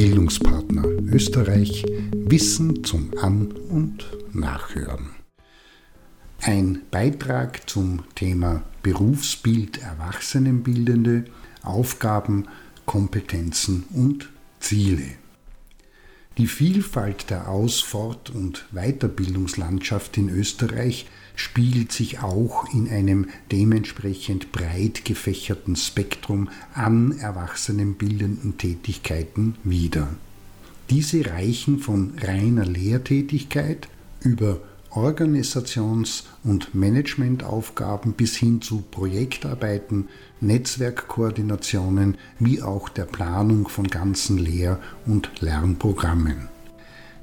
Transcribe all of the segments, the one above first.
Bildungspartner Österreich Wissen zum An- und Nachhören. Ein Beitrag zum Thema Berufsbild Erwachsenenbildende, Aufgaben, Kompetenzen und Ziele. Die Vielfalt der Aus-, Fort- und Weiterbildungslandschaft in Österreich spiegelt sich auch in einem dementsprechend breit gefächerten Spektrum an erwachsenenbildenden Tätigkeiten wider. Diese reichen von reiner Lehrtätigkeit über Organisations- und Managementaufgaben bis hin zu Projektarbeiten, Netzwerkkoordinationen wie auch der Planung von ganzen Lehr- und Lernprogrammen.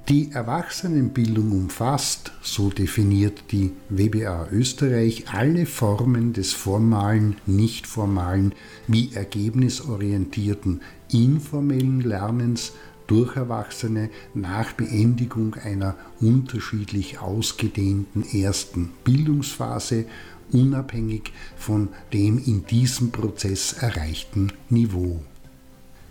Die Erwachsenenbildung umfasst, so definiert die WBA Österreich, alle Formen des formalen, nicht formalen wie ergebnisorientierten informellen Lernens durch Erwachsene nach Beendigung einer unterschiedlich ausgedehnten ersten Bildungsphase, unabhängig von dem in diesem Prozess erreichten Niveau.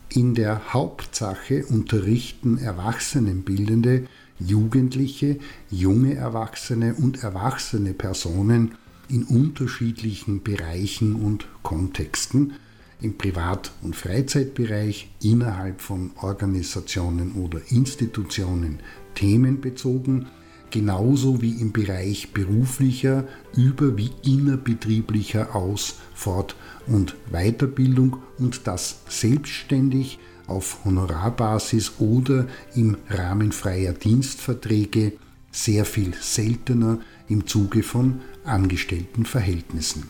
In der Hauptsache unterrichten Erwachsenenbildende, Jugendliche, junge Erwachsene und erwachsene Personen in unterschiedlichen Bereichen und Kontexten, im Privat- und Freizeitbereich, innerhalb von Organisationen oder Institutionen themenbezogen, genauso wie im Bereich beruflicher, über wie innerbetrieblicher Aus-, Fort- und Weiterbildung und das selbstständig auf Honorarbasis oder im Rahmen freier Dienstverträge, sehr viel seltener im Zuge von Angestelltenverhältnissen.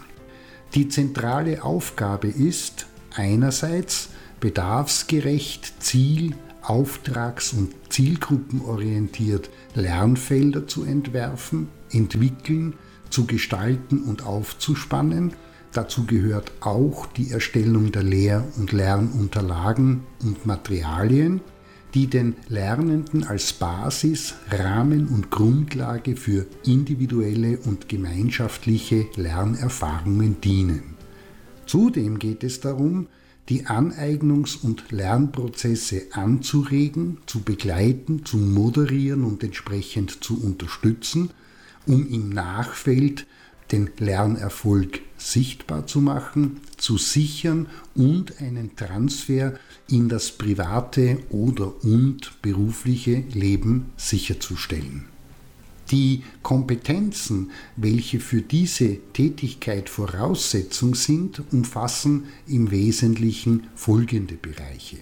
Die zentrale Aufgabe ist einerseits bedarfsgerecht, ziel-, auftrags- und zielgruppenorientiert Lernfelder zu entwerfen, entwickeln, zu gestalten und aufzuspannen. Dazu gehört auch die Erstellung der Lehr- und Lernunterlagen und Materialien, die den Lernenden als Basis, Rahmen und Grundlage für individuelle und gemeinschaftliche Lernerfahrungen dienen. Zudem geht es darum, die Aneignungs- und Lernprozesse anzuregen, zu begleiten, zu moderieren und entsprechend zu unterstützen, um im Nachfeld den Lernerfolg sichtbar zu machen, zu sichern und einen Transfer in das private oder und berufliche Leben sicherzustellen. Die Kompetenzen, welche für diese Tätigkeit Voraussetzung sind, umfassen im Wesentlichen folgende Bereiche.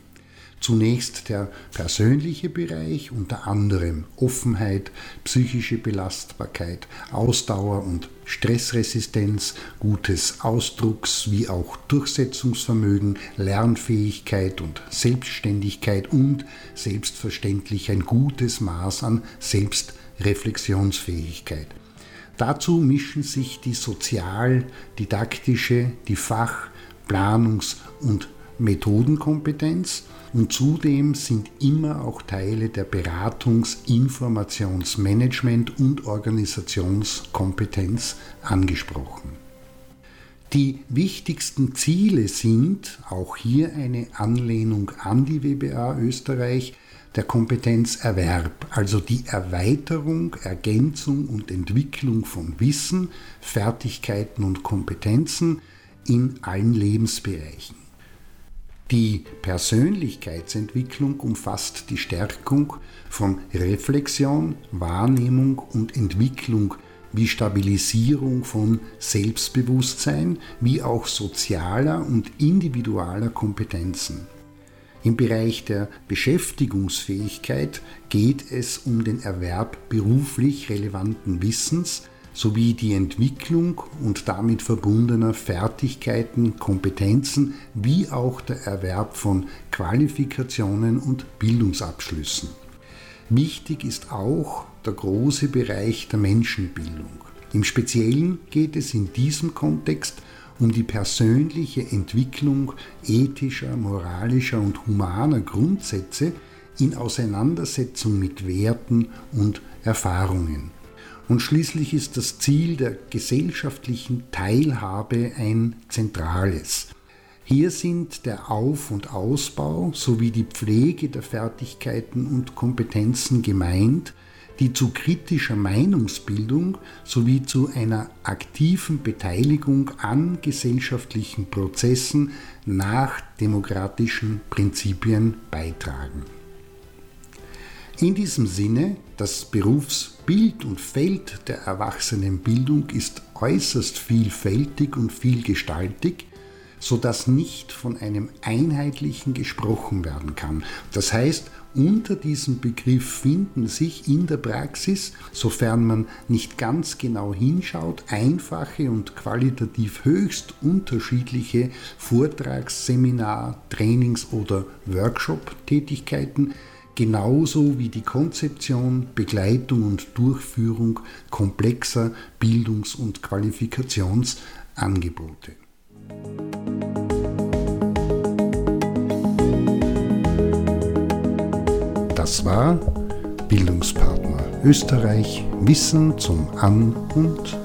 Zunächst der persönliche Bereich, unter anderem Offenheit, psychische Belastbarkeit, Ausdauer und Stressresistenz, gutes Ausdrucks- wie auch Durchsetzungsvermögen, Lernfähigkeit und Selbstständigkeit und selbstverständlich ein gutes Maß an Selbstreflexionsfähigkeit. Dazu mischen sich die sozial, didaktische, die Fach-, Planungs- und Methodenkompetenz und zudem sind immer auch Teile der Beratungs-, Informationsmanagement- und Organisationskompetenz angesprochen. Die wichtigsten Ziele sind, auch hier eine Anlehnung an die WBA Österreich, der Kompetenzerwerb, also die Erweiterung, Ergänzung und Entwicklung von Wissen, Fertigkeiten und Kompetenzen in allen Lebensbereichen. Die Persönlichkeitsentwicklung umfasst die Stärkung von Reflexion, Wahrnehmung und Entwicklung wie Stabilisierung von Selbstbewusstsein, wie auch sozialer und individualer Kompetenzen. Im Bereich der Beschäftigungsfähigkeit geht es um den Erwerb beruflich relevanten Wissens, sowie die Entwicklung und damit verbundener Fertigkeiten, Kompetenzen wie auch der Erwerb von Qualifikationen und Bildungsabschlüssen. Wichtig ist auch der große Bereich der Menschenbildung. Im Speziellen geht es in diesem Kontext um die persönliche Entwicklung ethischer, moralischer und humaner Grundsätze in Auseinandersetzung mit Werten und Erfahrungen. Und schließlich ist das Ziel der gesellschaftlichen Teilhabe ein zentrales. Hier sind der Auf- und Ausbau sowie die Pflege der Fertigkeiten und Kompetenzen gemeint, die zu kritischer Meinungsbildung sowie zu einer aktiven Beteiligung an gesellschaftlichen Prozessen nach demokratischen Prinzipien beitragen. In diesem Sinne, das Berufsbild und Feld der Erwachsenenbildung ist äußerst vielfältig und vielgestaltig, sodass nicht von einem einheitlichen gesprochen werden kann. Das heißt, unter diesem Begriff finden sich in der Praxis, sofern man nicht ganz genau hinschaut, einfache und qualitativ höchst unterschiedliche Vortrags-, Seminar-, Trainings- oder Workshop-Tätigkeiten, genauso wie die Konzeption, Begleitung und Durchführung komplexer Bildungs- und Qualifikationsangebote. Das war Bildungspartner Österreich Wissen zum An- und